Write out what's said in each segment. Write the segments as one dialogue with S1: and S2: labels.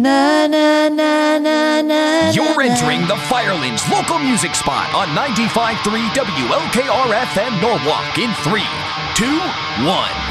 S1: Na na na na na.
S2: You're entering the Firelands local music spot on 95.3 WLKR FM Norwalk in 3, 2, 1.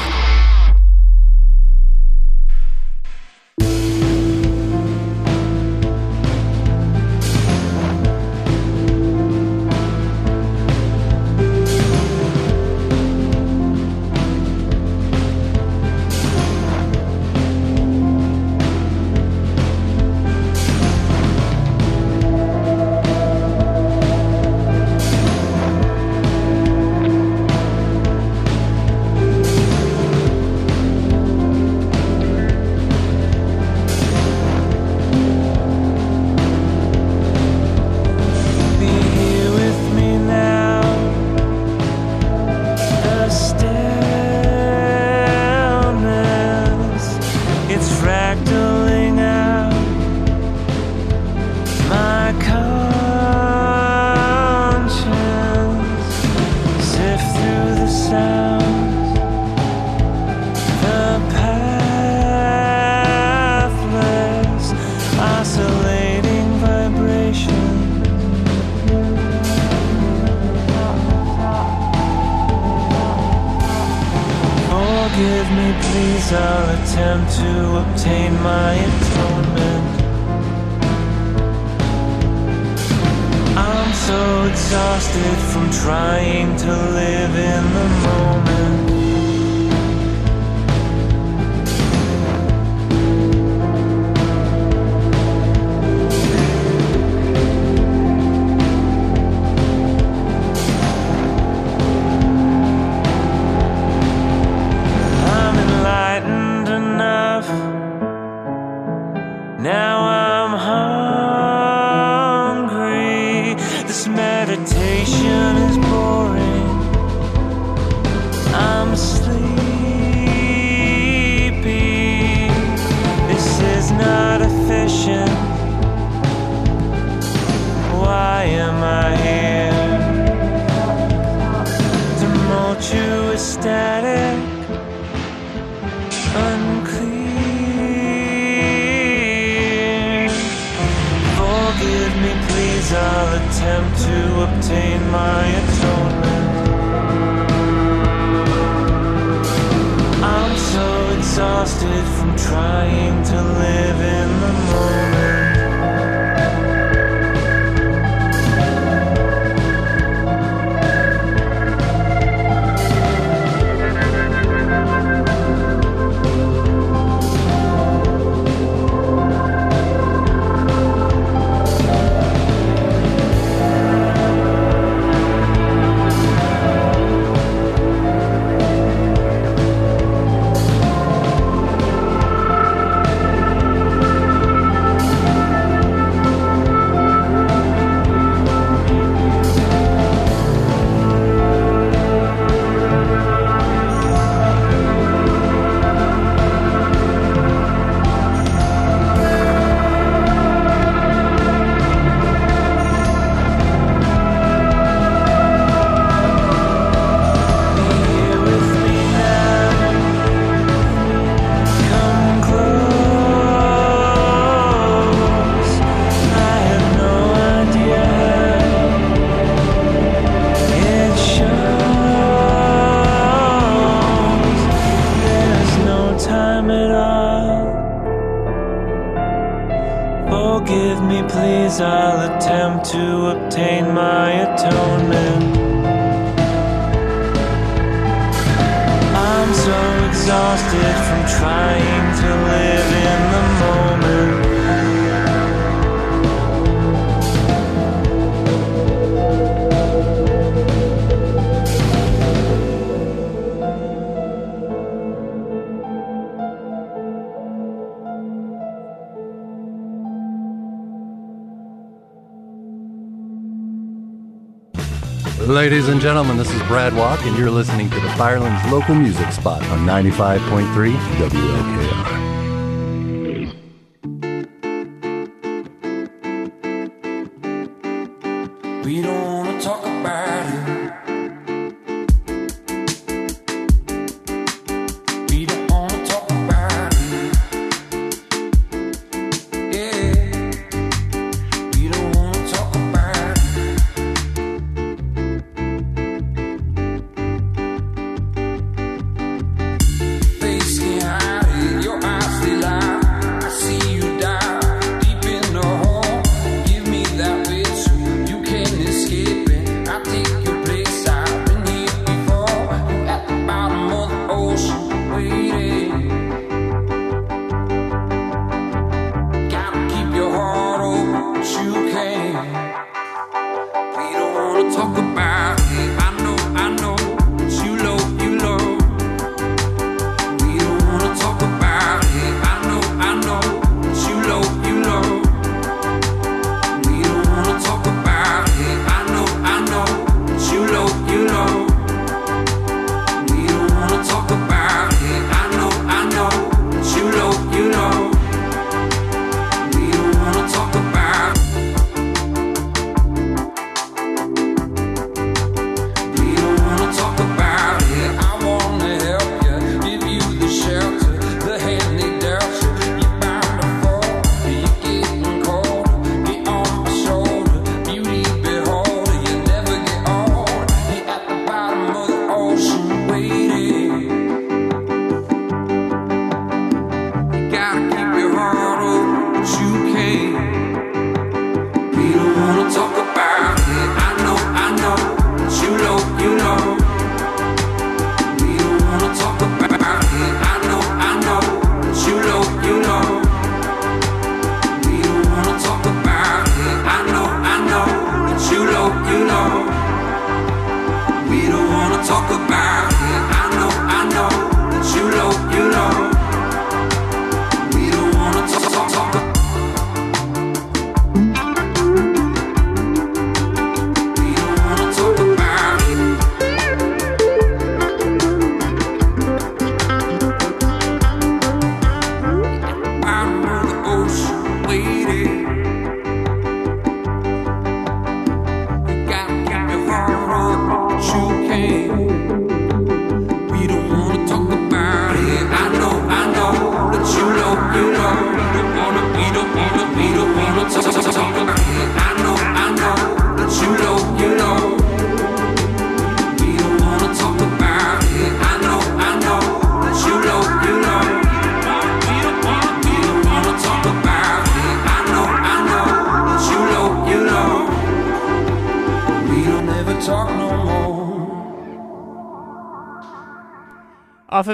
S3: Gentlemen, this is Brad Walk, and you're listening to the Firelands local music spot on 95.3 WLKR.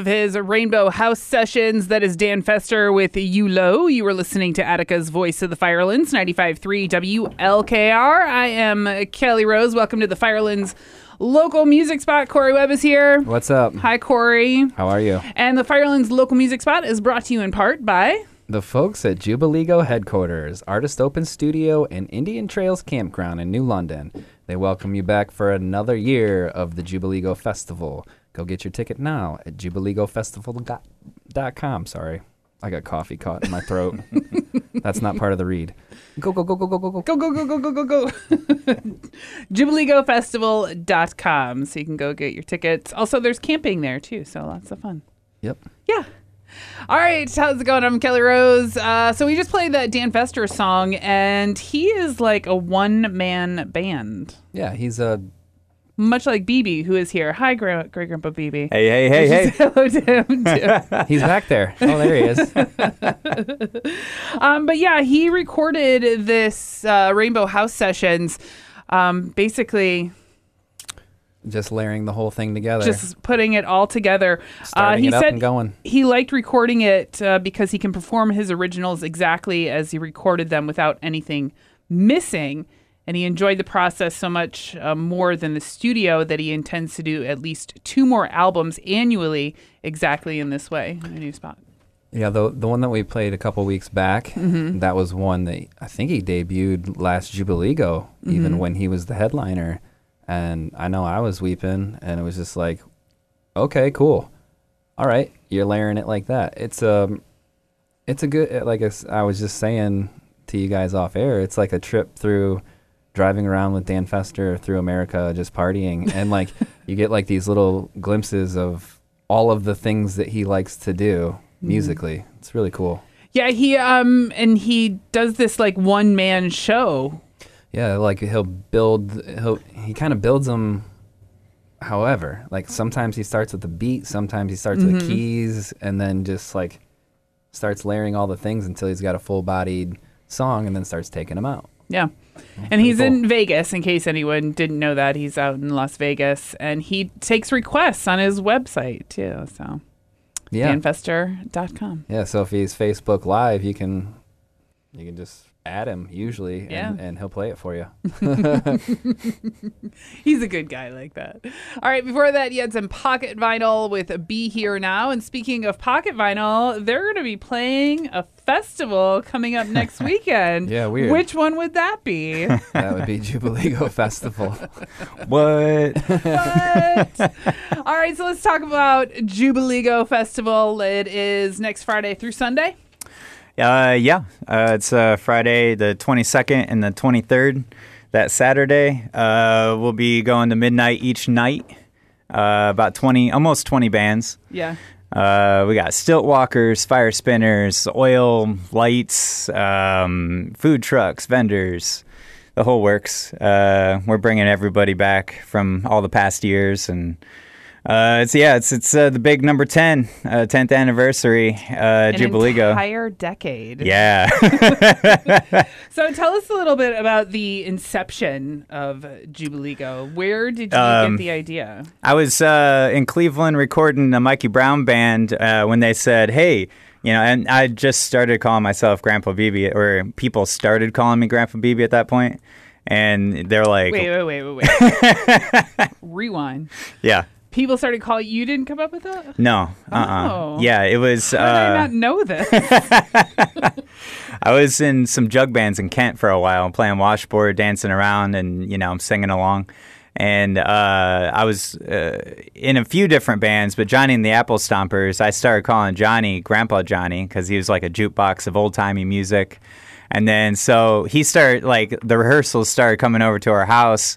S4: Of his Rainbow House sessions. That is Dan Fester with You Low. You were listening to Attica's Voice of the Firelands, 95.3 WLKR. I am Kelly Rose. Welcome to the Firelands local music spot. Cory Webb is here.
S5: What's up?
S4: Hi, Cory.
S5: How are you?
S4: And the Firelands local music spot is brought to you in part by.
S5: The folks at Jubileego headquarters, Artist Open Studio, and Indian Trails Campground in New London. They welcome you back for another year of the Jubileego Festival. Go get your ticket now at jubileegofestival.com. Sorry, I got coffee caught in my throat. That's not part of the read. Go, go, go, go, go, go, go.
S4: Go, go, go, go, go, go, go. JubileeGoFestival.com. So you can go get your tickets. Also, there's camping there too, so lots of fun.
S5: Yep.
S4: Yeah. All right, how's it going? I'm Kelly Rose. Uh, so we just played that Dan Fester song, and he is like a one man band,
S5: Yeah, he's a.
S4: much like Beebe, who is here. Hi, Gra- Great Grandpa Beebe.
S6: Hey, hey, hey, hey.
S4: Hello to him too.
S5: He's back there. Oh, there he is.
S4: Um, but yeah, he recorded this uh, Rainbow House sessions. Um, basically,
S5: Just layering the whole thing together.
S4: just putting it all together.
S5: Starting
S4: he
S5: it up
S4: said
S5: and going.
S4: he liked recording it uh, because he can perform his originals exactly as he recorded them without anything missing. And he enjoyed the process so much uh, more than the studio that he intends to do at least two more albums annually exactly in this way in a new spot.
S5: Yeah, the the one that we played a couple weeks back,
S4: Mm-hmm.
S5: that was one that I think he debuted last Jubileego, even
S4: Mm-hmm.
S5: when he was the headliner. And I know I was weeping, and it was just like, okay, cool, all right, you're layering it like that. It's um, it's a good like I was just saying to you guys off air. It's like a trip through driving around with Dan Fester through America, just partying, and like you get like these little glimpses of all of the things that he likes to do musically. It's really cool.
S4: Yeah, he um and he does this like one man show.
S5: Yeah, like he'll build. He'll he kind of builds them. However, like sometimes he starts with the beat, sometimes he starts with keys, and then just like starts layering all the things until he's got a full-bodied song, and then starts taking them out.
S4: Yeah. And he's
S5: cool.
S4: in Vegas, in case anyone didn't know that. He's out in Las Vegas and he takes requests on his website too. So,
S5: Yeah,
S4: danfester.com.
S5: yeah. So if he's Facebook Live, you can you can just add him usually,
S4: Yeah.
S5: and, and he'll play it for you.
S4: He's a good guy like that. All right, before that, you had some pocket vinyl with Be Here Now. And speaking of pocket vinyl, they're going to be playing a festival coming up next weekend.
S5: Yeah, weird.
S4: Which one would that be?
S5: that would be Jubileego Festival.
S6: What?
S4: What? All right, so let's talk about Jubileego Festival. It is next Friday through Sunday.
S6: Uh, yeah, uh, it's uh, Friday the 22nd and the 23rd. That Saturday, uh, we'll be going to midnight each night. Uh, about 20, almost 20 bands.
S4: Yeah.
S6: Uh, we got stilt walkers, fire spinners, oil lights, um, food trucks, vendors, the whole works. Uh, we're bringing everybody back from all the past years, and uh, it's yeah, it's it's uh, the big number 10, uh, 10th anniversary uh,
S4: An
S6: Jubileego.
S4: entire decade.
S6: yeah.
S4: So tell us a little bit about the inception of Jubileego. Where did you
S6: Um,
S4: get the idea?
S6: I was uh, in Cleveland recording a Mikey Brown band uh, when they said, "Hey." You know, and I just started calling myself Grandpa Beebe, or people started calling me Grandpa Beebe at that point, and they're like,
S4: Wait, wait, wait, wait, wait. Rewind.
S6: "Yeah,
S4: People started calling. You didn't come up with that.
S6: no, uh, uh
S4: Oh.
S6: yeah." It was.
S4: How did I
S6: Uh,
S4: not know this?
S6: I was in some jug bands in Kent for a while, playing washboard, dancing around, and you know, I'm singing along. And uh, I was uh, in a few different bands, but Johnny and the Apple Stompers, I started calling Johnny Grandpa Johnny because he was like a jukebox of old timey music. And then so he started like the rehearsals started coming over to our house,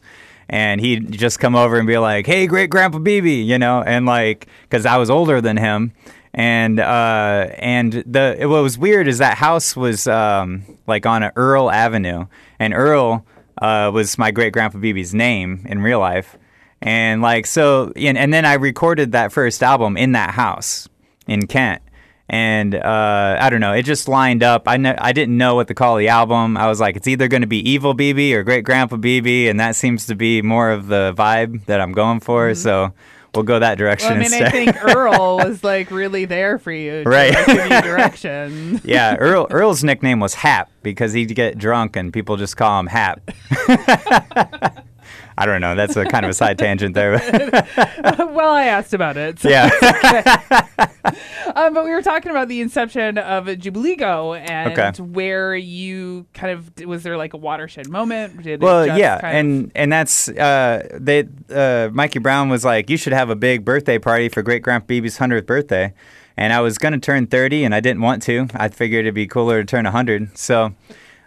S6: and he'd just come over and be like, "Hey, great Grandpa Beebe," you know, and like because I was older than him, and uh, and the what was weird is that house was um, like on a Earl Avenue, and Earl uh, was my great grandpa Beebe's name in real life, and like so, and, and then I recorded that first album in that house in Kent. And uh, I don't know, it just lined up. I I didn't know what to call the album. I was like, it's either going to be Evil Beebe or Great Grandpa Beebe, and that seems to be more of the vibe that I'm going for. So we'll go that direction
S4: Well, I mean,
S6: instead.
S4: I think Earl was like really there for you,
S6: Right.
S4: you direction.
S6: yeah, Earl Earl's nickname was Hap because he'd get drunk and people just call him Hap. I don't know. That's a kind of a side tangent there.
S4: well, I asked about it. So.
S6: yeah.
S4: Um, but we were talking about the inception of Jubileego and
S6: Okay.
S4: where you kind of was there like a watershed moment? Did
S6: Well,
S4: just
S6: yeah,
S4: kind of-
S6: and and that's uh, they. Uh, Mikey Brown was like, "You should have a big birthday party for Great Grandpa Beebe's hundredth birthday," and I was gonna turn thirty, and I didn't want to. I figured it'd be cooler to turn hundred, so.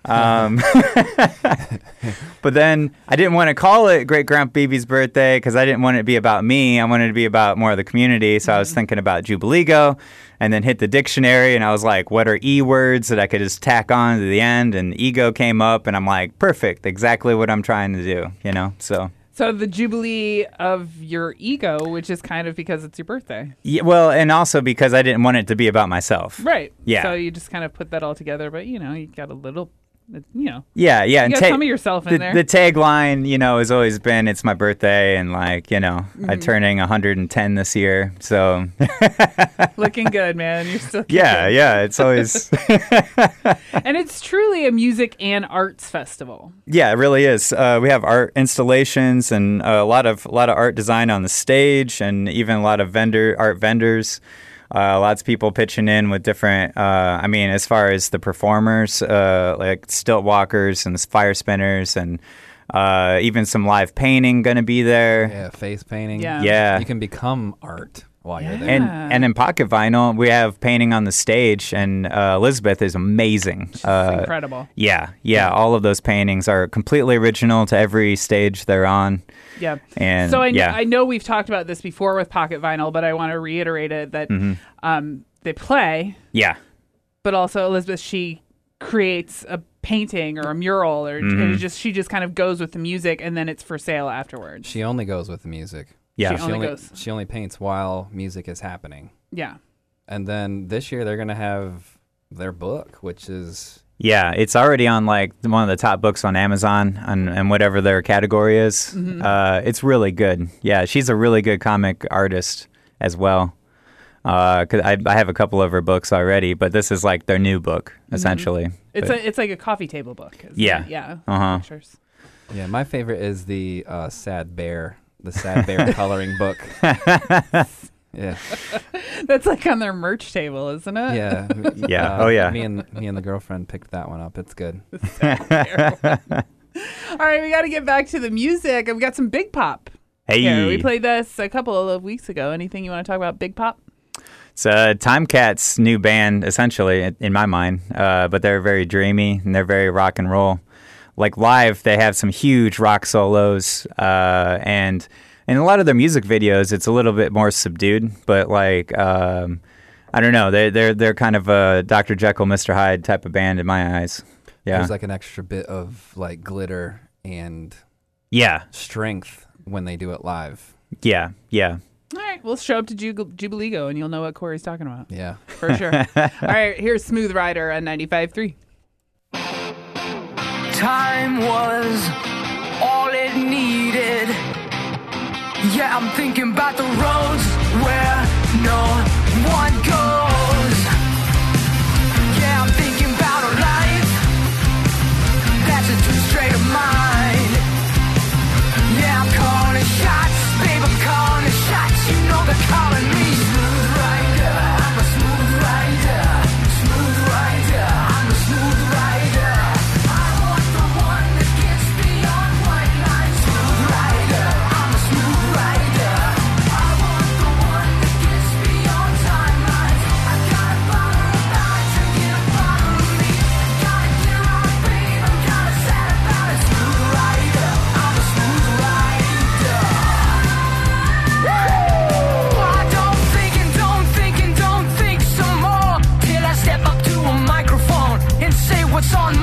S6: Um, but then I didn't want to call it Great Grandpa Beebe's birthday because I didn't want it to be about me. I wanted it to be about more of the community. So I was thinking about Jubileego and then hit the dictionary and I was like, what are E words that I could just tack on to the end? And ego came up and I'm like, perfect, exactly what I'm trying to do, you know? So.
S4: so the jubilee of your ego, which is kind of because it's your birthday,
S6: Yeah, well, and also because I didn't want it to be about myself.
S4: right?
S6: Yeah.
S4: So you just kind of put that all together, but you know, you got a little, you know,
S6: Yeah, yeah.
S4: you
S6: and ta-
S4: some of yourself in
S6: the,
S4: there.
S6: the tagline, you know, has always been "It's my birthday," and like, you know,
S4: Mm-hmm.
S6: I'm turning 110 this year, so
S4: Looking good, man. You're still
S6: yeah,
S4: kicking.
S6: yeah. It's always,
S4: And it's truly a music and arts festival.
S6: yeah, it really is. Uh, we have art installations and uh, a lot of a lot of art design on the stage, and even a lot of vendor art vendors. Uh, lots of people pitching in with different. Uh, I mean, as far as the performers, uh, like stilt walkers and fire spinners, and uh, even some live painting going to be there.
S5: Yeah, face painting.
S4: Yeah.
S6: Yeah.
S5: You can become art while you're there.
S6: And and in pocket vinyl, we have painting on the stage, and uh, Elizabeth is amazing.
S4: It's
S6: Uh,
S4: incredible.
S6: yeah, yeah, all of those paintings are completely original to every stage they're on.
S4: Yeah.
S6: And
S4: so I, kn-
S6: yeah,
S4: I know we've talked about this before with Pocket Vinyl, but I want to reiterate it that
S6: Mm-hmm.
S4: um, they play,
S6: yeah,
S4: but also Elizabeth she creates a painting or a mural, or
S6: Mm-hmm.
S4: just she just kind of goes with the music, and then it's for sale afterwards.
S5: She only goes with the music.
S6: Yeah.
S4: She only
S5: only
S4: goes-
S5: she only paints while music is happening.
S4: yeah.
S5: And then this year they're gonna have their book, which is
S6: Yeah, it's already on like one of the top books on Amazon and, and whatever their category is.
S4: Mm-hmm.
S6: Uh, it's really good. Yeah, she's a really good comic artist as well. Uh, cause I, I have a couple of her books already, but this is like their new book essentially.
S4: Mm-hmm. It's
S6: But-
S4: a it's like a coffee table book.
S6: Yeah.
S4: it? Yeah.
S6: Uh-huh.
S5: Yeah. My favorite is the uh, Sad Bear, the Sad Bear coloring book. Yeah,
S4: That's like on their merch table, isn't it?
S5: yeah,
S6: Yeah.
S5: Uh,
S6: Oh, yeah.
S5: Me and me and the girlfriend picked that one up. It's good.
S4: All right, we got to get back to the music. I've got some Big Pop.
S6: hey,
S4: Here, we played this a couple of weeks ago. Anything you want to talk about Big Pop?
S6: It's uh, Time Cat's new band, essentially, in- in my mind. Uh, but they're very dreamy and they're very rock and roll. Like live, they have some huge rock solos, uh, and in a lot of their music videos, it's a little bit more subdued. But like, um, I don't know, they're they're they're kind of a Dr. Jekyll, Mr. Hyde type of band in my eyes. Yeah,
S5: There's like an extra bit of like glitter and
S6: yeah,
S5: strength when they do it live.
S6: yeah, yeah.
S4: All right, we'll show up to Ju- Jubileego and you'll know what Cory's talking about
S5: Yeah.
S4: for sure. All right, here's Smooth Rider on 95.3.
S7: Time was all it needed. Yeah, I'm thinking about the roads where no one goes. What's on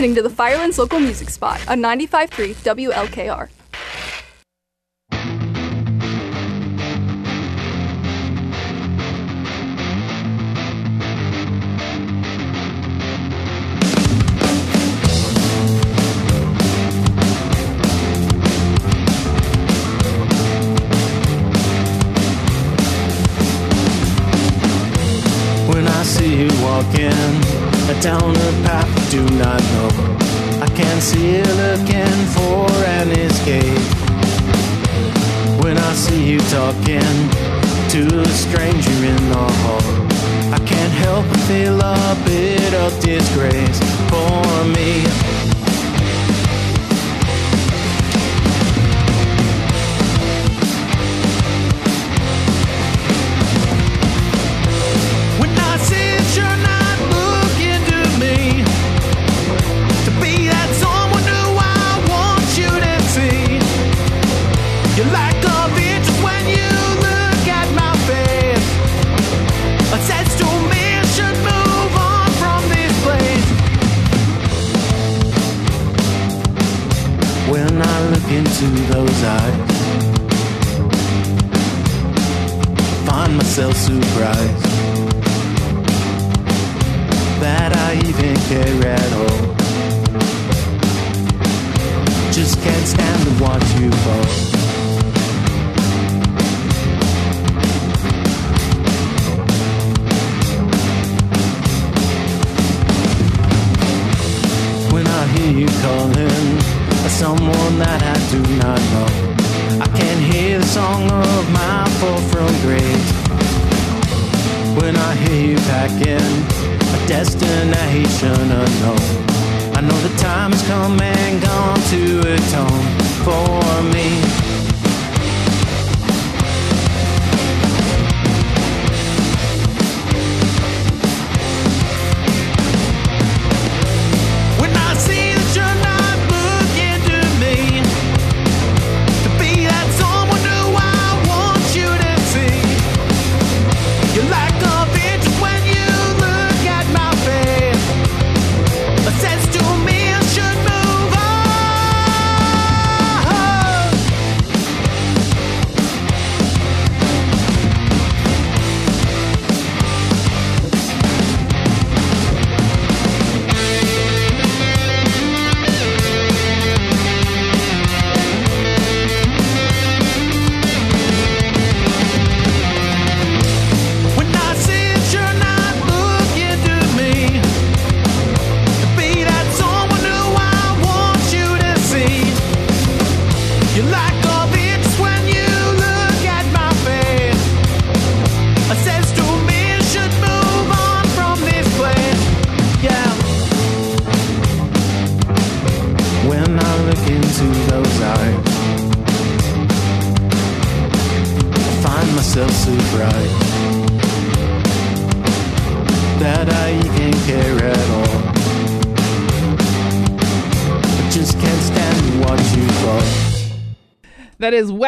S8: listening to the Firelands Local Music Spot on 95.3 WLKR.
S9: When I see you walking down a path I do not know, I can't see you looking for an escape. When I see you talking to a stranger in the hall, I can't help but feel a bit of disgrace for me.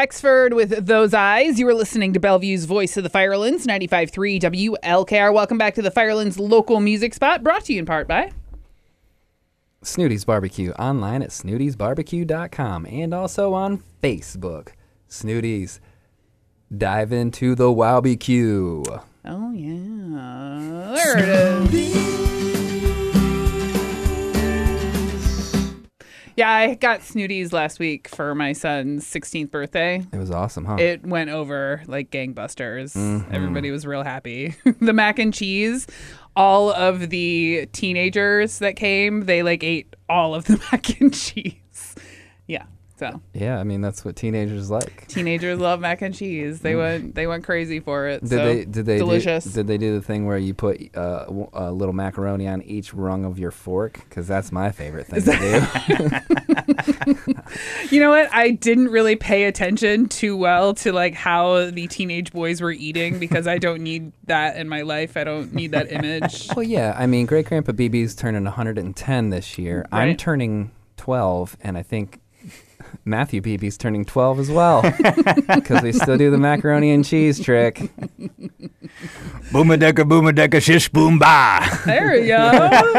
S4: Wexford with Those Eyes. You are listening to Bellevue's Voice of the Firelands, 95.3 WLKR. Welcome back to the Firelands local music spot, brought to you in part by.
S5: Snootie's Barbecue online at snootiesbarbecue.com and also on Facebook. Snooties, dive into the Wowbecue.
S4: Oh, yeah. There it is. Yeah, I got Snooties last week for my son's 16th birthday.
S5: It was awesome, huh?
S4: It went over like gangbusters.
S5: Mhm.
S4: Everybody was real happy. the mac and cheese, all of the teenagers that came, they like ate all of the mac and cheese. Yeah. So
S5: yeah, I mean that's what teenagers like.
S4: teenagers love mac and cheese. They went they went crazy for it.
S5: Did
S4: so
S5: they? Did they?
S4: delicious?
S5: Do, did they do the thing where you put uh, w- a little macaroni on each rung of your fork? Because that's my favorite thing to do.
S4: You know what? I didn't really pay attention too well to like how the teenage boys were eating because I don't need that in my life. I don't need that image.
S5: well, yeah. I mean, Great Grandpa Beebe's turning 110 this year. I'm turning 12, and I think Matthew Beebe's turning 12 as well because we still do the macaroni and cheese trick.
S6: Boomadecka, boomadecka, shish boom ba.
S4: There we go.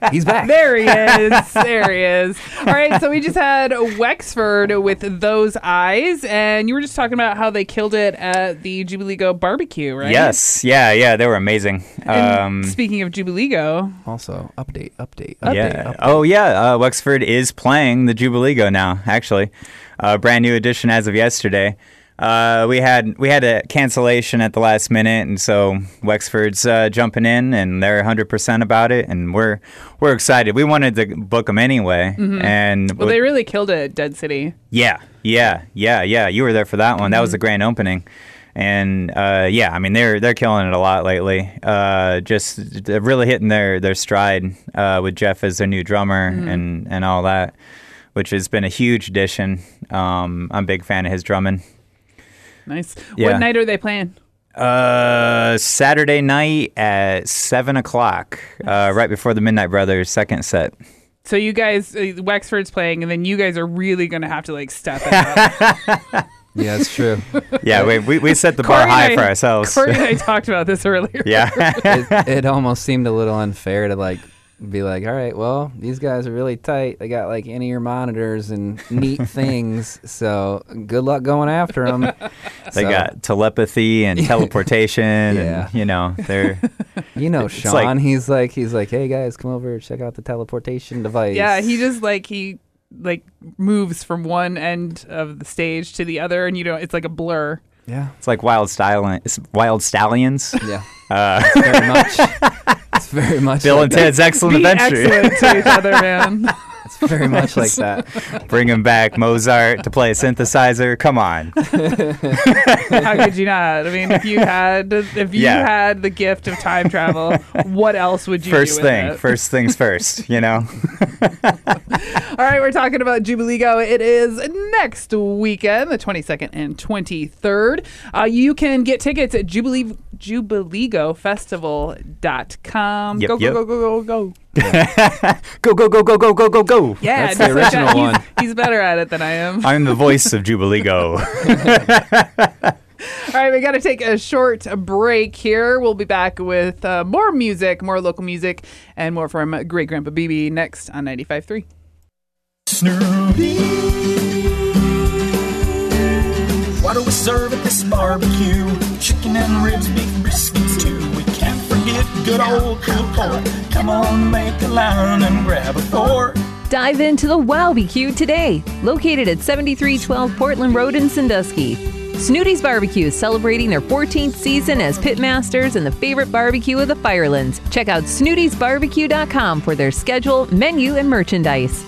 S5: He's back.
S4: There he is. There he is. All right. So we just had Wexford with those eyes, and you were just talking about how they killed it at the Jubileego barbecue, right?
S6: Yes, yeah, yeah, they were amazing. Um,
S4: speaking of Jubileego,
S5: Also, update, update, update.
S6: yeah.
S5: update.
S6: Oh, yeah. Uh, Wexford is playing the Jubileego now. Actually, uh, brand new edition as of yesterday. Uh, we had we had a cancellation at the last minute, and so Wexford's uh, jumping in, and they're 100 percent about it, and we're we're excited. We wanted to book them anyway, and
S4: Mm-hmm. well, they really killed it Dead City.
S6: Yeah, yeah, yeah, yeah. You were there for that one. That was the grand opening, and uh, yeah, I mean they're they're killing it a lot lately. Uh, just really hitting their their stride uh, with Jeff as their new drummer and and all that, which has been a huge addition. Um, I'm a big fan of his drumming.
S4: Nice.
S6: Yeah.
S4: What night are they playing?
S6: Uh, Saturday night at seven o'clock, uh, right before the Midnight Brothers second set.
S4: So you guys, uh, Wexford's playing, and then you guys are really going to have to like step it up.
S5: Yeah, it's true.
S6: Yeah, we we, we set the bar
S4: Cory
S6: high
S4: and
S6: for ourselves.
S4: Cory and I talked about this earlier.
S6: yeah.
S5: it, it almost seemed a little unfair to like be like, all right, well, these guys are really tight. They got like in-ear monitors and neat things. So good luck going after them.
S6: They got telepathy and teleportation,
S5: Yeah.
S6: and you know they're
S5: you know, Sean.
S6: like-
S5: he's like, he's like, hey guys, come over, check out the teleportation device.
S4: Yeah, he just like he like moves from one end of the stage to the other, and you know it's like a blur.
S5: yeah,
S6: it's like wild stallion, it's wild stallions.
S5: yeah.
S6: Uh,
S5: Very much. It's very much.
S6: Bill
S5: like
S6: and
S5: that.
S6: Ted's Excellent
S4: Be
S6: Adventure,
S4: excellent to each other, man.
S5: It's very much like that.
S6: bringing back Mozart to play a synthesizer. Come on,
S4: How could you not? I mean, if you had if you
S6: Yeah.
S4: had the gift of time travel, what else would you
S6: first
S4: do with
S6: thing,
S4: it?
S6: first things first. You know,
S4: All right, we're talking about Jubileego. It is next weekend, the 22nd and 23rd. Uh, you can get tickets at Jubilee JubileegoFestival.com.
S6: Yep,
S4: go,
S6: yep.
S4: go, go, go, go, go
S6: go go go go go go go.
S4: Yeah,
S5: that's the original one.
S4: He's, he's better at it than I am.
S6: I'm the voice of Jubilee Go.
S4: All right, we got to take a short break here. We'll be back with uh, more music, more local music, and more from Great Grandpa Beebe next on 95.3.
S10: Snoopy. Why do we serve at this barbecue? Chicken and ribs, beef briskets too. Good old pulled pork. Come on, make a line and grab a.
S1: Dive into the Wowbecue today, located at 7312 Portland Road in Sandusky. Snootie's Barbecue is celebrating their 14th season as pitmasters and the favorite barbecue of the Firelands. Check out snootiesbarbecue.com for their schedule, menu, and merchandise.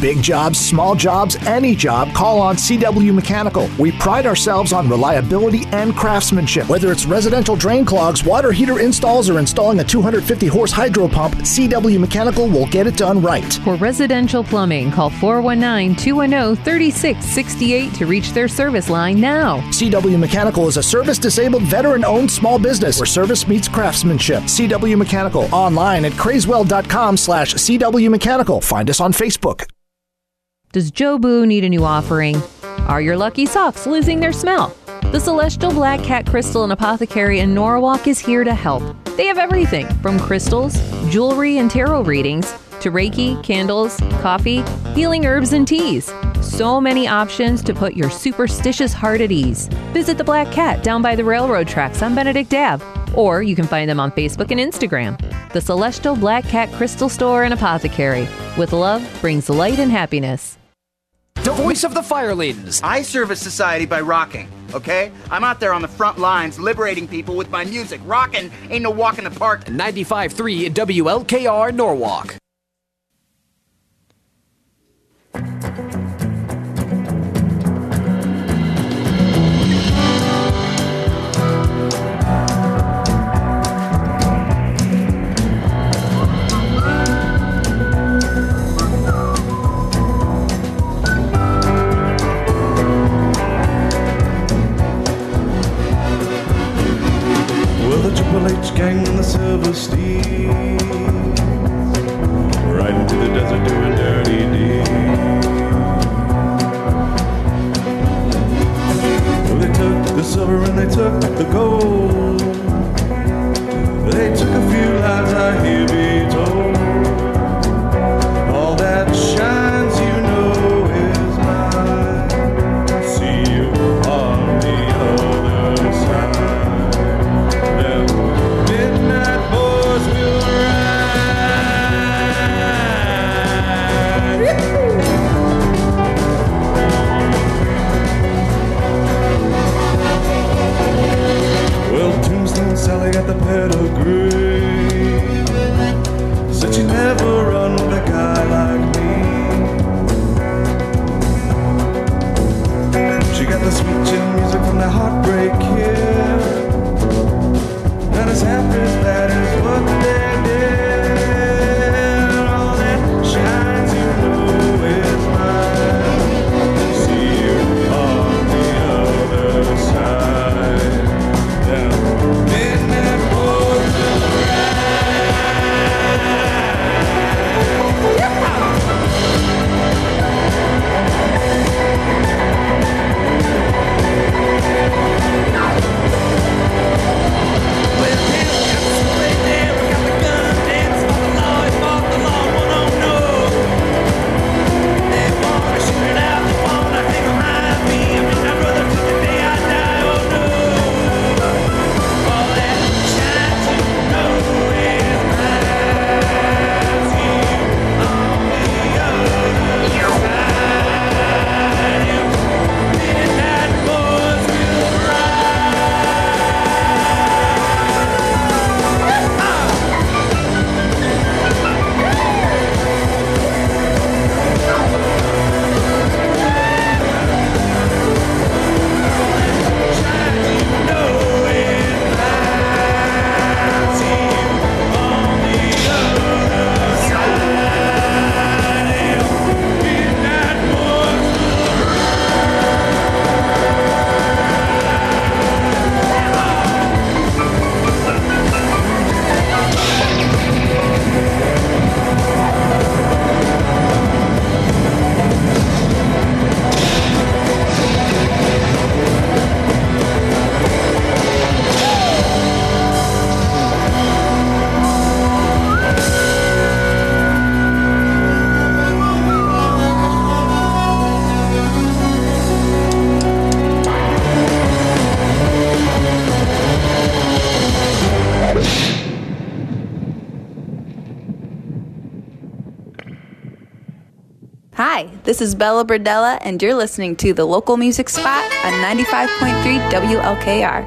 S11: Big jobs, small jobs, any job, call on CW Mechanical. We pride ourselves on reliability and craftsmanship. Whether it's residential drain clogs, water heater installs, or installing a 250 horse hydro pump, CW Mechanical will get it done right.
S1: For residential plumbing, call 419 210 3668 to reach their service line now.
S11: CW Mechanical is a service disabled veteran owned small business where service meets craftsmanship. CW Mechanical online at crazewell.com slash CW Mechanical. Find us on Facebook.
S1: Does Joe Boo need a new offering? Are your lucky socks losing their smell? The Celestial Black Cat Crystal and Apothecary in Norwalk is here to help. They have everything from crystals, jewelry, and tarot readings to Reiki, candles, coffee, healing herbs, and teas. So many options to put your superstitious heart at ease. Visit the Black Cat down by the railroad tracks on Benedict Ave, or you can find them on Facebook and Instagram. The Celestial Black Cat Crystal Store and Apothecary. With love brings light and happiness.
S2: The voice of the fire Firelands.
S12: I serve a society by rocking, okay? I'm out there on the front lines liberating people with my music. Rocking ain't no walk in the park.
S2: 95.3 WLKR Norwalk.
S13: This is Bella Burdella, and you're listening to The Local Music Spot on 95.3 WLKR.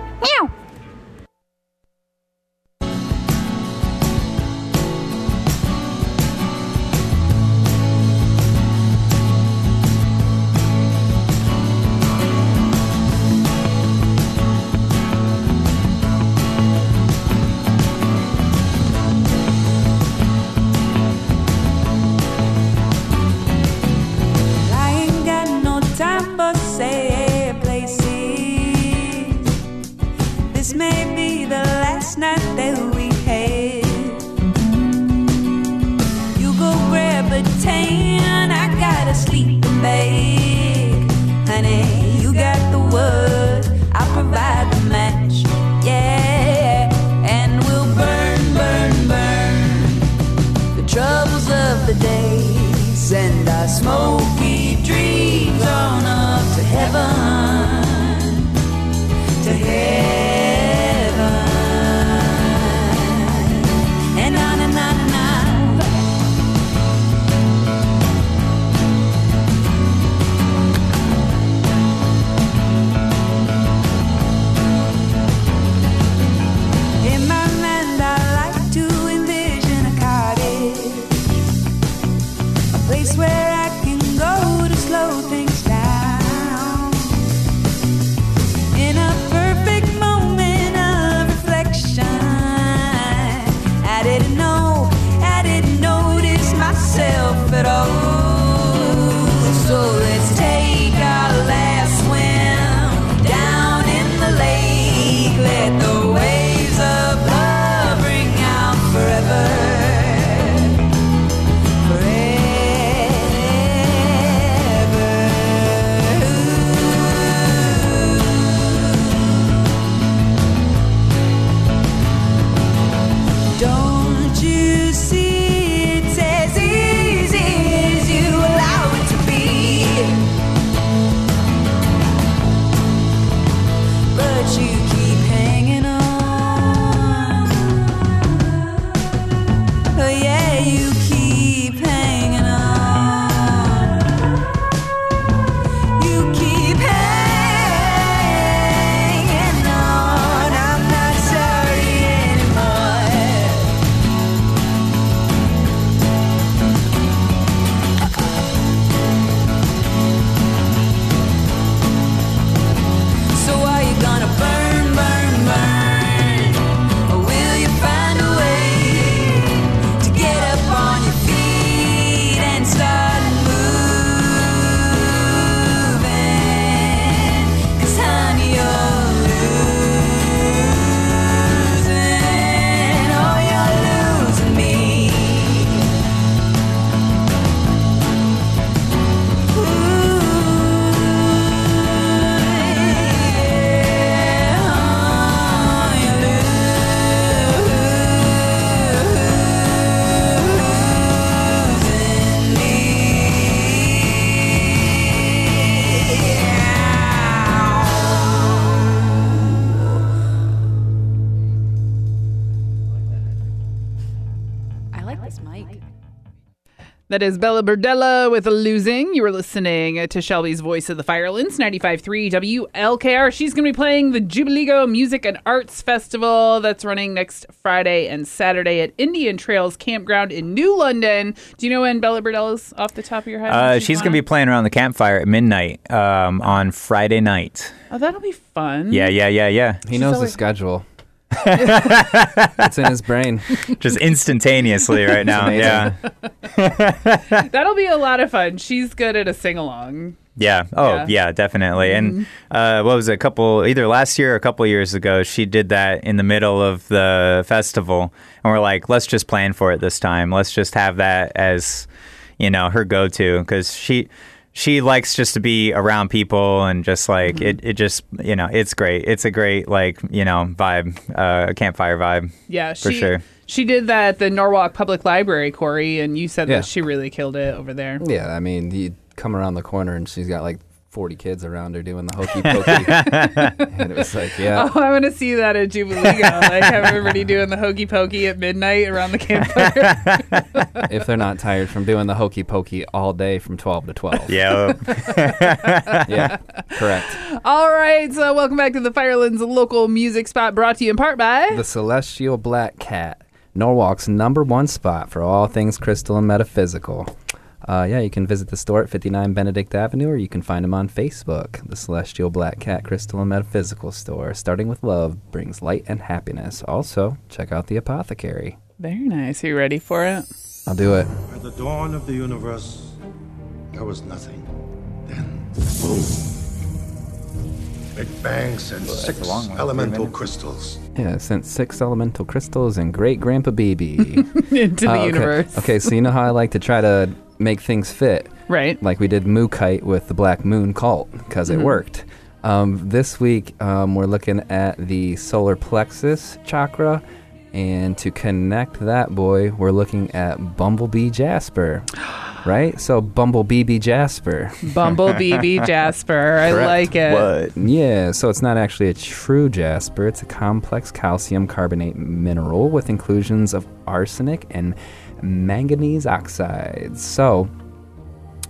S4: That is Bella Burdella with Losing. You were listening to Shelby's Voice of the Firelands, 95.3 WLKR. She's going to be playing the Jubileego Music and Arts Festival that's running next Friday and Saturday at Indian Trails Campground in New London. Do you know when Bella Burdella's off the top of your head?
S6: Uh, she's going to be playing around the campfire at midnight um, on Friday night.
S4: Oh, that'll be fun.
S6: Yeah, yeah, yeah, yeah.
S5: He knows the schedule. It's in his brain.
S6: Just instantaneously right now. Yeah.
S4: That'll be a lot of fun. She's good at a sing along.
S6: Yeah. Oh,
S4: Yeah.
S6: yeah, definitely. And
S4: Mhm.
S6: uh, what was it? A couple, either last year or a couple years ago, she did that in the middle of the festival, and we're like, let's just plan for it this time. Let's just have that as, you know, her go-to because she she likes just to be around people and just like
S4: Mm-hmm.
S6: it. It just you know, it's great. It's a great like you know vibe, uh, campfire vibe.
S4: Yeah,
S6: for
S4: she,
S6: sure.
S4: She did that at the Norwalk Public Library, Cory, and you said
S5: Yeah.
S4: that she really killed it over there.
S5: Yeah, I mean, you come around the corner and she's got like 40 kids around her doing the hokey pokey. and it was like, yeah.
S4: Oh, I want to see that at Jubileego. like have everybody doing the hokey pokey at midnight around the campfire.
S5: if they're not tired from doing the hokey pokey all day from 12 to 12.
S6: Yeah.
S5: yeah, correct.
S4: All right, so welcome back to the Firelands local music spot, brought to you in part by.
S5: The Celestial Black Cat, Norwalk's number one spot for all things crystal and metaphysical. Uh, yeah, you can visit the store at 59 Benedict Avenue, or you can find them on Facebook. The Celestial Black Cat Crystal and Metaphysical Store, starting with love, brings light and happiness. Also, check out the Apothecary.
S4: Very nice. Are you ready for it?
S5: I'll do it.
S14: At the dawn of the universe, there was nothing. Then, boom. Big Bang sent
S5: Well,
S14: six
S5: one,
S14: elemental crystals.
S5: Yeah, sent six elemental crystals and great grandpa Beebe
S4: Into the
S5: Uh, okay.
S4: universe.
S5: Okay, so you know how I like to try to make things fit,
S4: right?
S5: Like we did Mookaite with the Black Moon Cult because
S4: Mhm.
S5: it worked. Um, this week um, we're looking at the solar plexus chakra, and to connect that boy, we're looking at Bumblebee Jasper, right? So Bumblebee B Jasper.
S4: Bumblebee B Jasper. I
S5: Correct.
S4: like it.
S5: Yeah, so it's not actually a true jasper. It's a complex calcium carbonate mineral with inclusions of arsenic and manganese oxides. So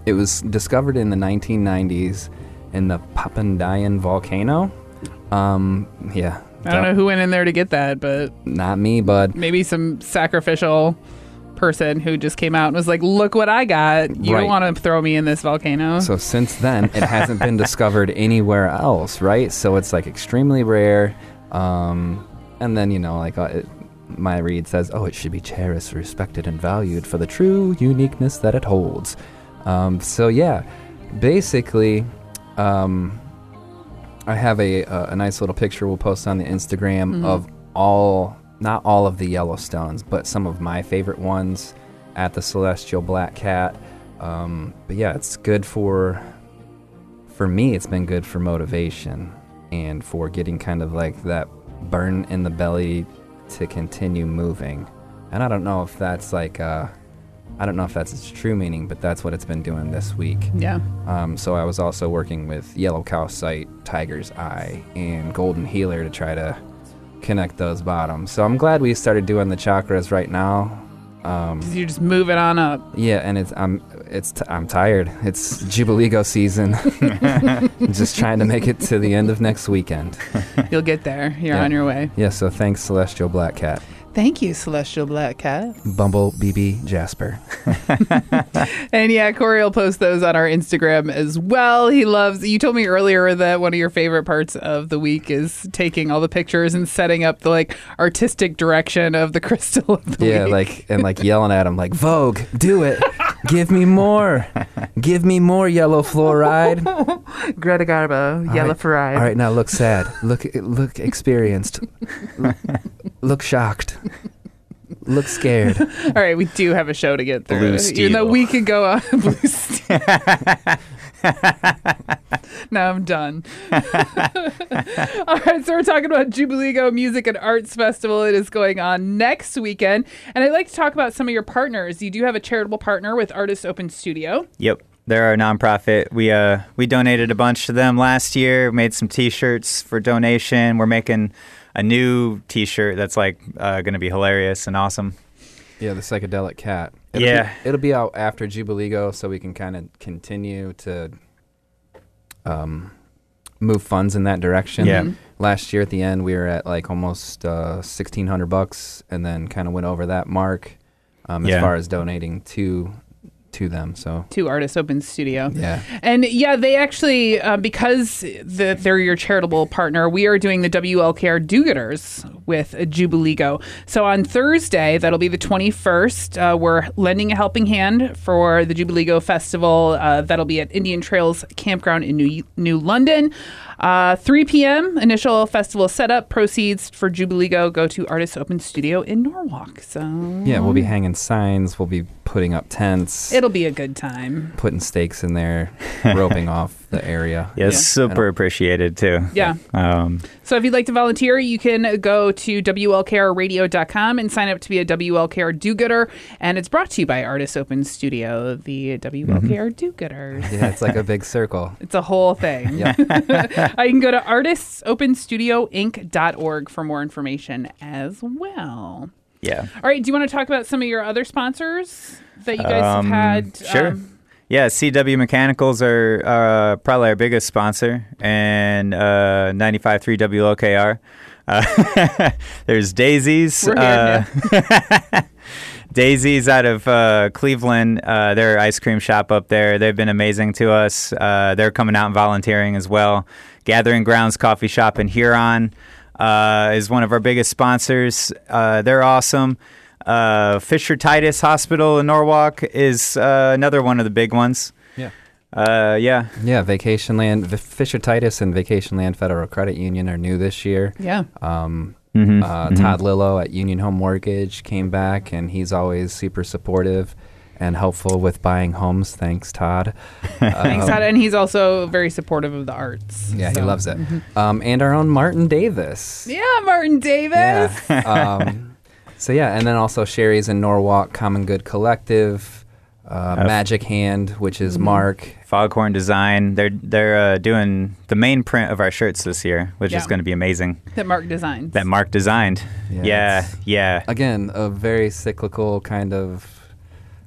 S5: it was discovered in the 1990s in the Papandayan volcano. Um, yeah.
S4: I don't know who went in there to get that, but
S5: Not me, bud.
S4: maybe some sacrificial person who just came out and was like, "Look what I got! You
S5: Right.
S4: don't want to throw me in this volcano."
S5: So since then, it hasn't been discovered anywhere else, right? So it's like extremely rare. Um, and then you know, like uh, it, my read says, oh, it should be cherished, respected, and valued for the true uniqueness that it holds. Um, so yeah, basically, um, I have a, a a nice little picture we'll post on the Instagram
S15: Mhm.
S5: of all, not all of the Yellowstones, but some of my favorite ones at the Celestial Black Cat. Um, but yeah, it's good for for me. It's been good for motivation and for getting kind of like that burn in the belly to continue moving. And I don't know if that's like uh, I don't know if that's its true meaning, but that's what it's been doing this week.
S4: Yeah.
S5: Um, so I was also working with Yellow Cow Calcite, Tiger's Eye, and Golden Healer to try to connect those bottoms. So I'm glad we started doing the chakras right now. Um,
S4: You're just moving on up.
S5: yeah, and it's I'm it's t- I'm tired. It's Jubileego season. Just trying to make it to the end of next weekend.
S4: You'll get there. You're
S5: Yeah.
S4: on your way.
S5: Yeah. So thanks, Celestial Black Cat,
S4: Thank you, Celestial Black Cat.
S5: Bumble BB Jasper.
S4: And yeah, Cory will post those on our Instagram as well. He loves. You told me earlier that one of your favorite parts of the week is taking all the pictures and setting up the like artistic direction of the crystal of the
S5: Yeah,
S4: week.
S5: like and like yelling at him like Vogue, do it, give me more, give me more yellow fluoride.
S4: Greta Garbo,
S5: All
S4: yellow
S5: right.
S4: fluoride.
S5: All right, now look sad. Look look experienced. Look shocked. Look scared.
S4: All right, we do have a show to get through.
S5: Blue
S4: Even though
S5: Steel.
S4: we could go on Blue Steel. now I'm done. All right, so we're talking about Jubileego Music and Arts Festival. It is going on next weekend. And I'd like to talk about some of your partners. You do have a charitable partner with Artist Open Studio.
S6: Yep. They're a nonprofit. We uh we donated a bunch to them last year. Made some T-shirts for donation. We're making a new T-shirt that's like uh, going to be hilarious and awesome.
S5: Yeah, the psychedelic cat. It'll
S6: Yeah.
S5: be, it'll be out after Jubileego, so we can kind of continue to um, move funds in that direction.
S6: Yeah. Mhm.
S5: Last year at the end, we were at like almost uh, sixteen hundred bucks, and then kind of went over that mark um, as
S6: Yeah.
S5: far as donating to to them. So
S4: to Artist Open Studio.
S5: Yeah.
S4: And yeah, they actually, uh, because the, they're your charitable partner, we are doing the WLKR Do Gooders with Jubileego. So on Thursday, that'll be the 21st, uh, we're lending a helping hand for the Jubileego Festival. Uh, that'll be at Indian Trails Campground in New, New London. Uh, 3 p.m. initial festival setup. Proceeds for Jubileego go to Artist Open Studio in Norwalk. So
S5: yeah, we'll be hanging signs. We'll be putting up tents.
S4: it'll be a good time.
S5: putting stakes in there, roping off the area.
S6: Yeah, it's super appreciated too.
S4: Yeah.
S6: Um,
S4: So if you'd like to volunteer, you can go to WLKRradio.com and sign up to be a WLKR do-gooder. And it's brought to you by Artist Open Studio, the WLKR do-gooders.
S5: Yeah, it's like a big circle.
S4: It's a whole thing.
S5: Yeah.
S4: I can go to artistsopenstudioinc.org for more information as well.
S6: Yeah.
S4: All right, do you want to talk about some of your other sponsors that you guys
S6: Um,
S4: have had?
S6: Sure.
S4: um,
S6: yeah, CW Mechanicals are uh, probably our biggest sponsor, and uh, 95.3 WLKR. Uh, there's Daisy's.
S4: We're here,
S6: uh, Daisy's out of uh, Cleveland. Uh, their ice cream shop up there. They've been amazing to us. Uh, they're coming out and volunteering as well. Gathering Grounds Coffee Shop in Huron uh, is one of our biggest sponsors. Uh, they're awesome. Uh, Fisher Titus Hospital in Norwalk is uh, another one of the big ones.
S5: Yeah.
S6: Uh, yeah.
S5: Yeah, Vacationland, v- Fisher Titus and Vacationland Federal Credit Union are new this year.
S4: Yeah.
S5: Um,
S6: Mhm,
S5: uh,
S6: mhm.
S5: Todd Lillo at Union Home Mortgage came back, and he's always super supportive and helpful with buying homes. Thanks, Todd.
S4: Thanks, Todd. And he's also very supportive of the arts.
S5: Yeah, he loves it.
S4: Mhm.
S5: Um, and our own Martin Davis.
S4: Yeah, Martin Davis.
S5: Yeah. um, so yeah, and then also Sherry's in Norwalk, Common Good Collective, uh,
S6: Uh,
S5: Magic Hand, which is
S4: Mm-hmm.
S5: Mark.
S6: Foghorn Design. They're they're uh, doing the main print of our shirts this year, which is going to be amazing.
S4: That Mark designed.
S6: That Mark designed.
S5: Yeah,
S6: Yeah, yeah.
S5: Again, a very cyclical kind of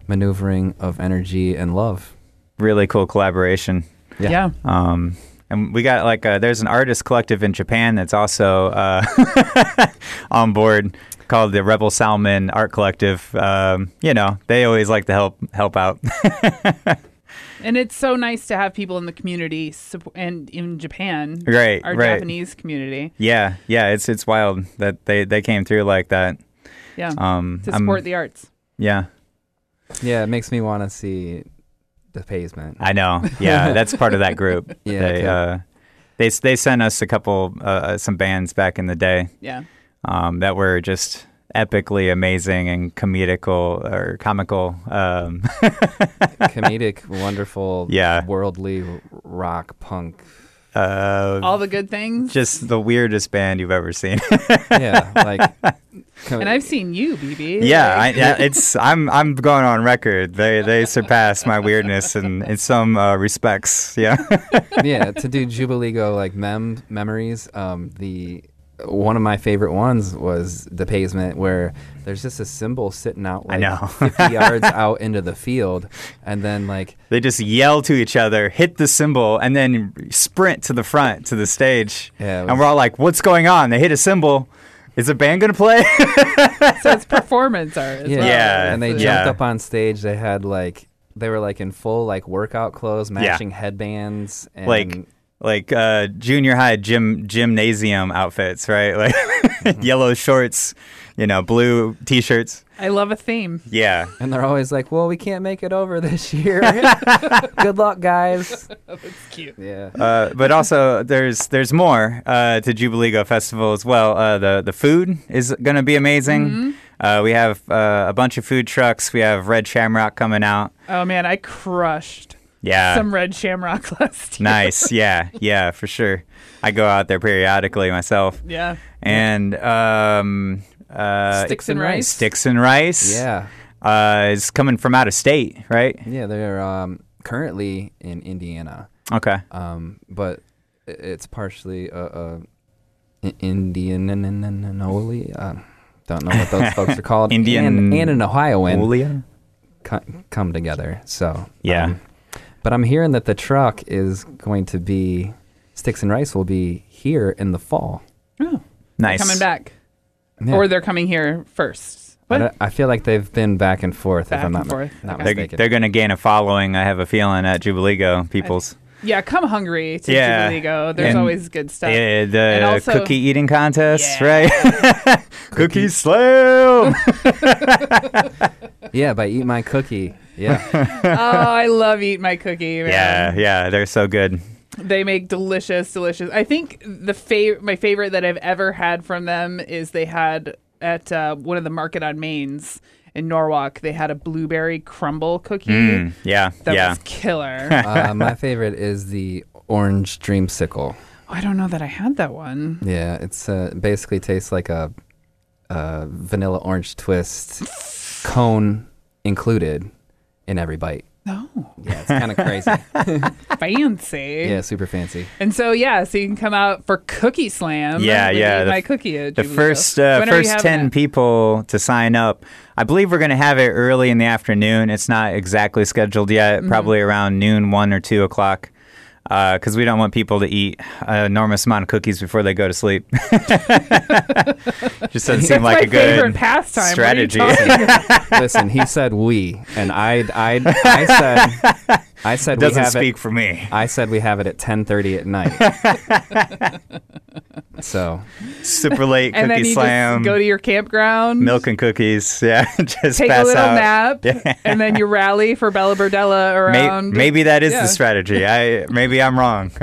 S5: maneuvering of energy and love.
S6: Really cool collaboration.
S5: Yeah.
S4: Yeah.
S6: Um, and we got like a, there's an artist collective in Japan that's also uh, on board called the Rebel Salmon Art Collective. Um, you know, they always like to help help out.
S4: And it's so nice to have people in the community and in Japan,
S6: Right,
S4: Our
S6: right.
S4: Japanese community,
S6: yeah, yeah. It's it's wild that they they came through like that.
S4: yeah,
S6: Um,
S4: to
S6: I'm-
S4: support the arts.
S6: Yeah,
S5: Yeah, it makes me want to see the pavement.
S6: I know. Yeah, that's part of that group.
S5: Yeah,
S6: they
S5: okay.
S6: uh, they they sent us a couple uh, some bands back in the day.
S4: Yeah.
S6: um, that were just epically amazing and comedical or comical. Um,
S5: Comedic, wonderful,
S6: Yeah.
S5: worldly rock punk.
S6: uh,
S4: All the good things.
S6: just the weirdest band you've ever seen.
S5: Yeah, like
S4: and I've seen you, Beebe.
S6: yeah, I,
S4: Like-
S6: yeah, it's I'm I'm going on record. They they surpass my weirdness in in some uh, respects. Yeah,
S5: yeah, to do Jubileego like mem memories. Um, the one of my favorite ones was the pavement where there's just a cymbal sitting out
S6: I know.
S5: 50 yards out into the field, and then like
S6: they just yell to each other, hit the cymbal, and then sprint to the front to the stage.
S5: Yeah, it
S6: and we're all like, "What's going on?" They hit a cymbal. Is the band gonna play?
S4: so it's performance art. As
S5: yeah,
S4: well.
S6: Yeah,
S5: and they
S4: It's-
S5: jumped
S6: yeah.
S5: up on stage. They had like they were like in full like workout clothes, matching headbands, and
S6: like like uh, junior high gym gymnasium outfits, right? Like. yellow shorts, you know, blue t-shirts.
S4: I love a theme.
S6: Yeah.
S5: and they're always like, "Well, we can't make it over this year. Good luck, guys."
S4: That's cute.
S5: Yeah.
S6: Uh, but also, there's there's more uh, to Jubileego Festival as well. Uh, the the food is going to be amazing.
S4: Mm-hmm.
S6: Uh, we have uh, a bunch of food trucks. We have Red Shamrock coming out.
S4: Oh man, I crushed
S6: Yeah,
S4: some red shamrock last year.
S6: nice. Yeah, yeah, for sure. I go out there periodically myself.
S4: Yeah.
S6: And um, uh,
S4: Sticks and rice.
S6: Sticks and rice.
S5: Yeah.
S6: uh, is coming from out of state, right?
S5: Yeah, they're um, currently in Indiana,
S6: Okay.
S5: um, but it's partially uh, uh, I- Indian Uh, Don't know what those folks are called.
S6: Indian
S5: and, and an Ohioan
S6: Julia?
S5: co- come together. So
S6: Yeah.
S5: um, but I'm hearing that the truck is going to be Sticks and Rice will be here in the fall.
S4: Oh,
S6: Nice.
S4: coming back,
S5: Yeah.
S4: or they're coming here first.
S5: I,
S4: What?
S5: don't- I feel like they've been back and forth.
S4: Back
S5: if I'm
S4: and
S5: not,
S4: forth.
S5: not
S4: Okay.
S6: They're, they're going to gain a following, I have a feeling, at Jubileego, peoples.
S4: Yeah, come hungry to
S6: Yeah.
S4: Jubileego. There's
S6: And-
S4: always good stuff.
S6: Yeah, the
S4: And also-
S6: cookie eating contest,
S4: Yeah.
S6: right? cookie slam.
S5: yeah, by Eat My Cookie. Yeah.
S4: oh, I love eat my cookie. Man.
S6: yeah, yeah, they're so good.
S4: They make delicious, delicious. I think the fav- my favorite that I've ever had from them is they had at uh, one of the Market on Mains in Norwalk. They had a blueberry crumble cookie.
S6: Mm, yeah,
S4: that
S6: yeah.
S4: was killer.
S5: uh, my favorite is the orange dreamsicle.
S4: Oh, I don't know that I had that one.
S5: Yeah, it's uh, basically tastes like a, a vanilla orange twist, cone included in every bite.
S4: No.
S5: Yeah, it's kind of crazy.
S4: Fancy.
S5: yeah, super fancy.
S4: And so yeah, so you can come out for Cookie Slam.
S6: yeah, yeah. The
S4: my cookie. at
S6: The first uh,
S4: When are you
S6: first ten
S4: it?
S6: people to sign up. I believe we're going to have it early in the afternoon. It's not exactly scheduled yet.
S4: Mhm.
S6: Probably around noon, one or two o'clock. Uh, because we don't want people to eat an enormous amount of cookies before they go to sleep. Just doesn't seem like
S4: my
S6: a good
S4: pastime. What are you
S6: strategy.
S5: Listen, he said we, and I, I, I said, I said
S6: Doesn't
S5: we have
S6: speak
S5: it,
S6: for me.
S5: I said we have it at ten thirty at night. so
S6: Super late
S4: and then
S6: cookie
S4: you
S6: slam.
S4: just go to your campground,
S6: milk and cookies. Yeah, just
S4: take a
S6: pass
S4: little
S6: out.
S4: nap,
S6: Yeah.
S4: and then you rally for Bella Burdella
S6: May-
S4: around.
S6: maybe that is
S4: Yeah.
S6: the strategy. I maybe I'm wrong.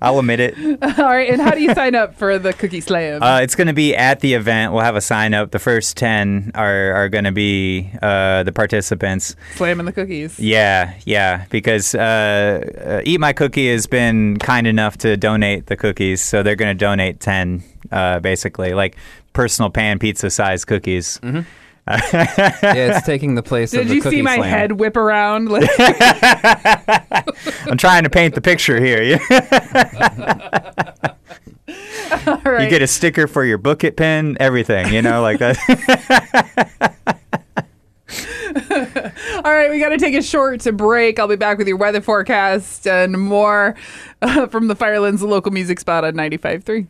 S6: I'll admit it.
S4: All right, and how do you sign up for the Cookie Slam?
S6: Uh, it's going to be at the event. We'll have a sign up. The first ten are are going to be uh, the participants.
S4: Slamming the cookies.
S6: Yeah, yeah. Because uh, uh, Eat My Cookie has been kind enough to donate the cookies, so they're going to donate ten, uh, basically, like personal pan pizza size cookies.
S5: Mm-hmm. yeah, it's taking the place
S4: Did
S5: of the pizza.
S4: Did you
S5: cookie
S4: see my
S5: slam.
S4: head whip around? Like,
S6: I'm trying to paint the picture here.
S4: All right.
S6: You get a sticker for your book it pen, everything, you know, like that.
S4: All right, we got to take a short break. I'll be back with your weather forecast and more uh, from the Firelands local music spot on 95.3.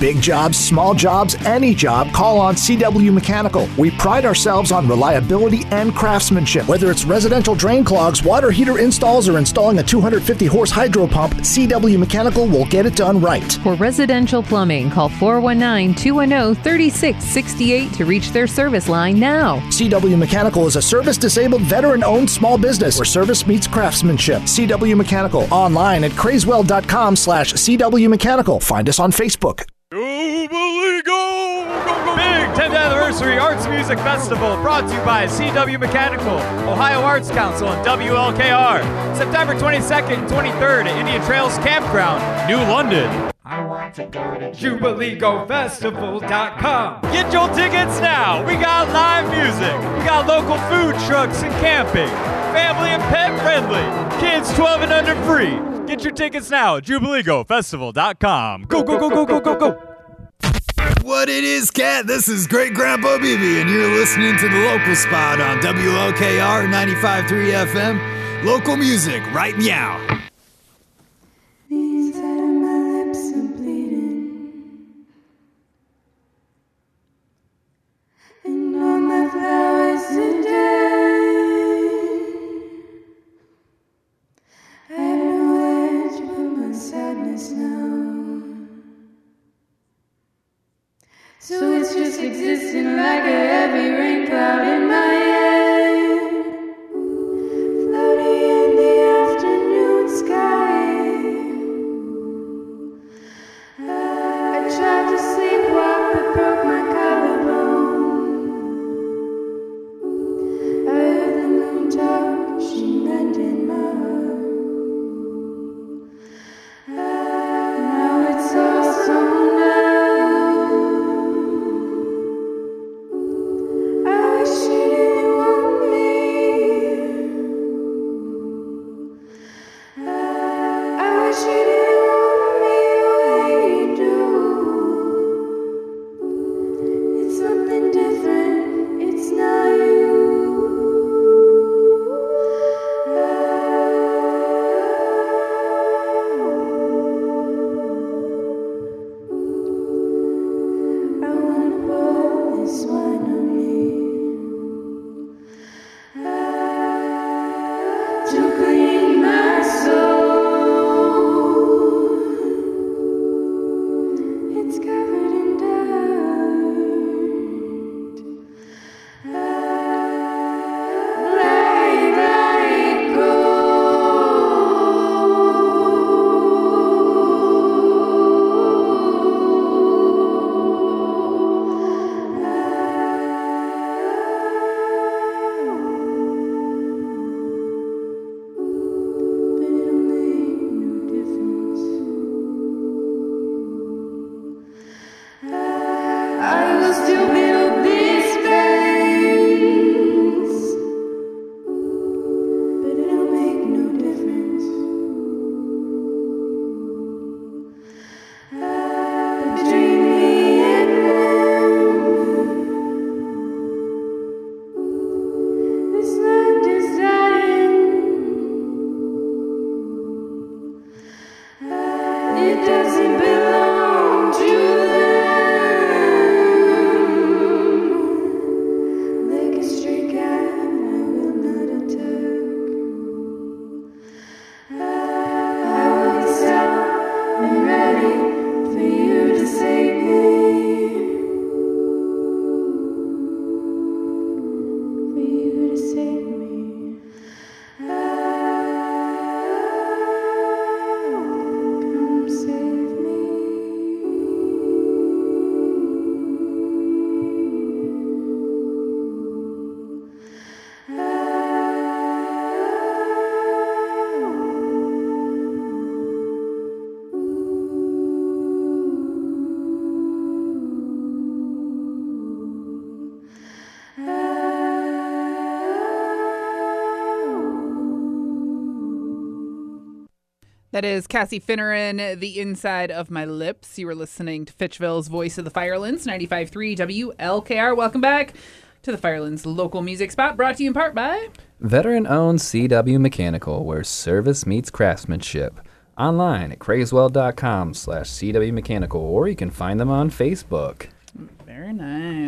S11: Big jobs, small jobs, any job, call on CW Mechanical. We pride ourselves on reliability and craftsmanship. Whether it's residential drain clogs, water heater installs, or installing a 250 horse hydro pump, CW Mechanical will get it done right.
S1: For residential plumbing, call 419 210 3668 to reach their service line now.
S11: CW Mechanical is a service disabled veteran owned small business where service meets craftsmanship. CW Mechanical online at crazewell.com slash CW Mechanical. Find us on Facebook.
S15: Jubileego! Big 10th Anniversary Arts Music Festival brought to you by CW Mechanical, Ohio Arts Council, and WLKR. September 22nd and 23rd at Indian Trails Campground, New London. I want to go to jubileegofestival.com. Get your tickets now. We got live music. We got local food trucks and camping. Family and pet friendly. Kids 12 and under free. Get your tickets now at jubileegofestival.com. Go, go, go, go, go, go, go.
S16: What it is, cat? This is Great Grandpa Beebe, and you're listening to the local spot on WLKR 95.3 FM. Local music, right meow.
S17: So it's just existing like a heavy rain cloud in my head.
S4: That is Kassie Finneran, The Inside of My Lips. You were listening to Fitchville's Voice of the Firelands, 95.3 WLKR. Welcome back to the Firelands local music spot, brought to you in part by...
S5: Veteran owned CW Mechanical, where service meets craftsmanship. Online at craigslwell.com slash CW Mechanical, or you can find them on Facebook.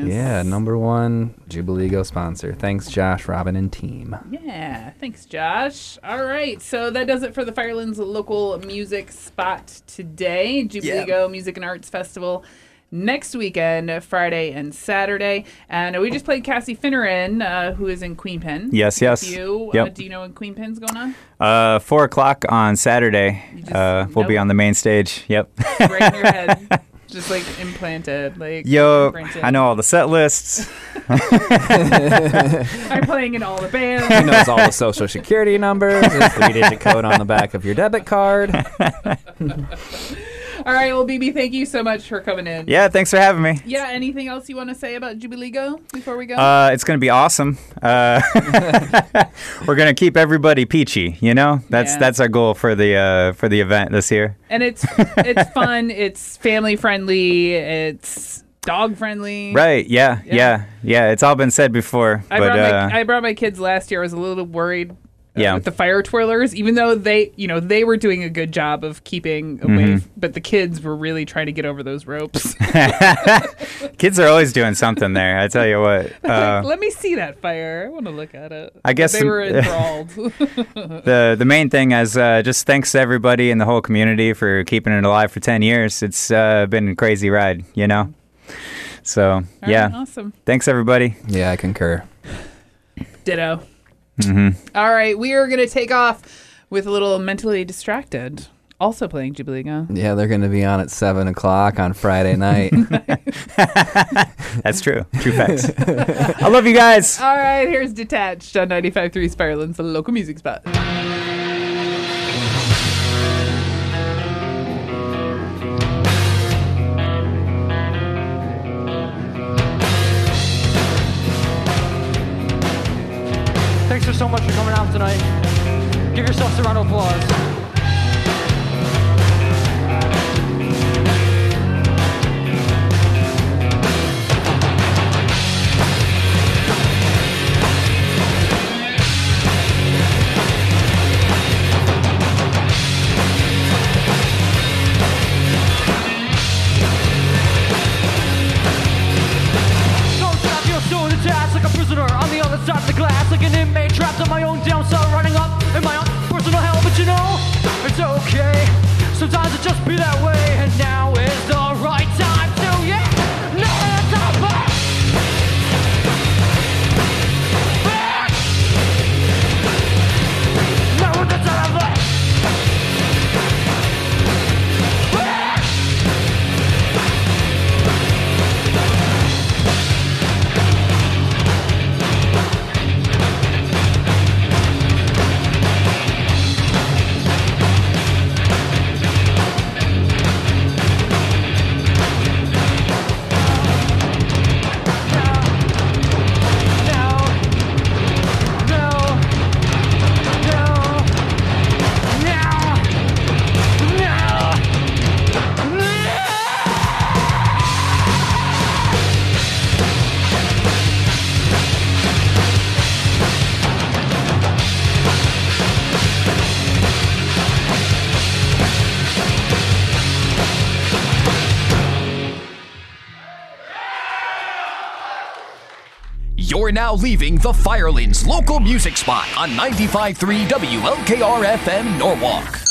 S4: Very.
S5: Yeah, number one Jubileego sponsor. Thanks, Josh, Robin, and team.
S4: Yeah, thanks, Josh. All right, so that does it for the Firelands local music spot today. Jubileego Music and Arts Festival next weekend, Friday and Saturday. And we just played Kassie Finneran, uh, who is in Queen Pen.
S6: Yes, yes.
S4: You, uh,
S6: Yep.
S4: do you know when Queen Pen's going on?
S6: Uh, four o'clock on Saturday. Uh, we'll be on the main stage. Yep.
S4: Right in your head, just like implanted. Like
S6: Yo,
S4: imprinted.
S6: I know all the set lists.
S4: I'm playing in all the bands.
S5: He knows all the social security numbers, the three digit code on the back of your debit card.
S4: All right, well, Beebe, thank you so much for coming in.
S6: Yeah, thanks for having me.
S4: Yeah, anything else you want to say about Jubileego before we go?
S6: Uh, it's gonna be awesome. Uh, we're gonna keep everybody peachy. You know, that's
S4: Yeah.
S6: that's our goal for the uh, for the event this year.
S4: and it's it's fun, it's family friendly, it's dog friendly.
S6: Right? Yeah,
S4: Yeah.
S6: yeah, yeah. It's all been said before,
S4: I
S6: but
S4: brought
S6: uh,
S4: my I brought my kids last year. I was a little worried.
S6: Yeah.
S4: with the fire twirlers, even though they, you know, they were doing a good job of keeping away,
S6: Mhm.
S4: but the kids were really trying to get over those ropes.
S6: kids are always doing something there. I tell you what. Uh,
S4: Let me see that fire. I want to look at it.
S6: I guess
S4: they
S6: the-
S4: were enthralled.
S6: the the main thing is uh, just thanks to everybody in the whole community for keeping it alive for 10 years. It's uh, been a crazy ride, you know? So,
S4: right,
S6: yeah.
S4: awesome.
S6: Thanks, everybody.
S5: Yeah, I concur.
S4: Ditto.
S6: Hmm
S4: All right, we are going to take off with a little Mentally Distrakted. Also playing Jubileego.
S5: Yeah, they're going to be on at 7 o'clock on Friday night.
S6: That's true. True facts. I love you guys.
S4: All right, here's Detached on 95.3 Firelands, the local music spot.
S18: So much for coming out tonight. Give yourselves a round of applause.
S19: Now leaving the Firelands local music spot on 95.3 WLKR FM Norwalk.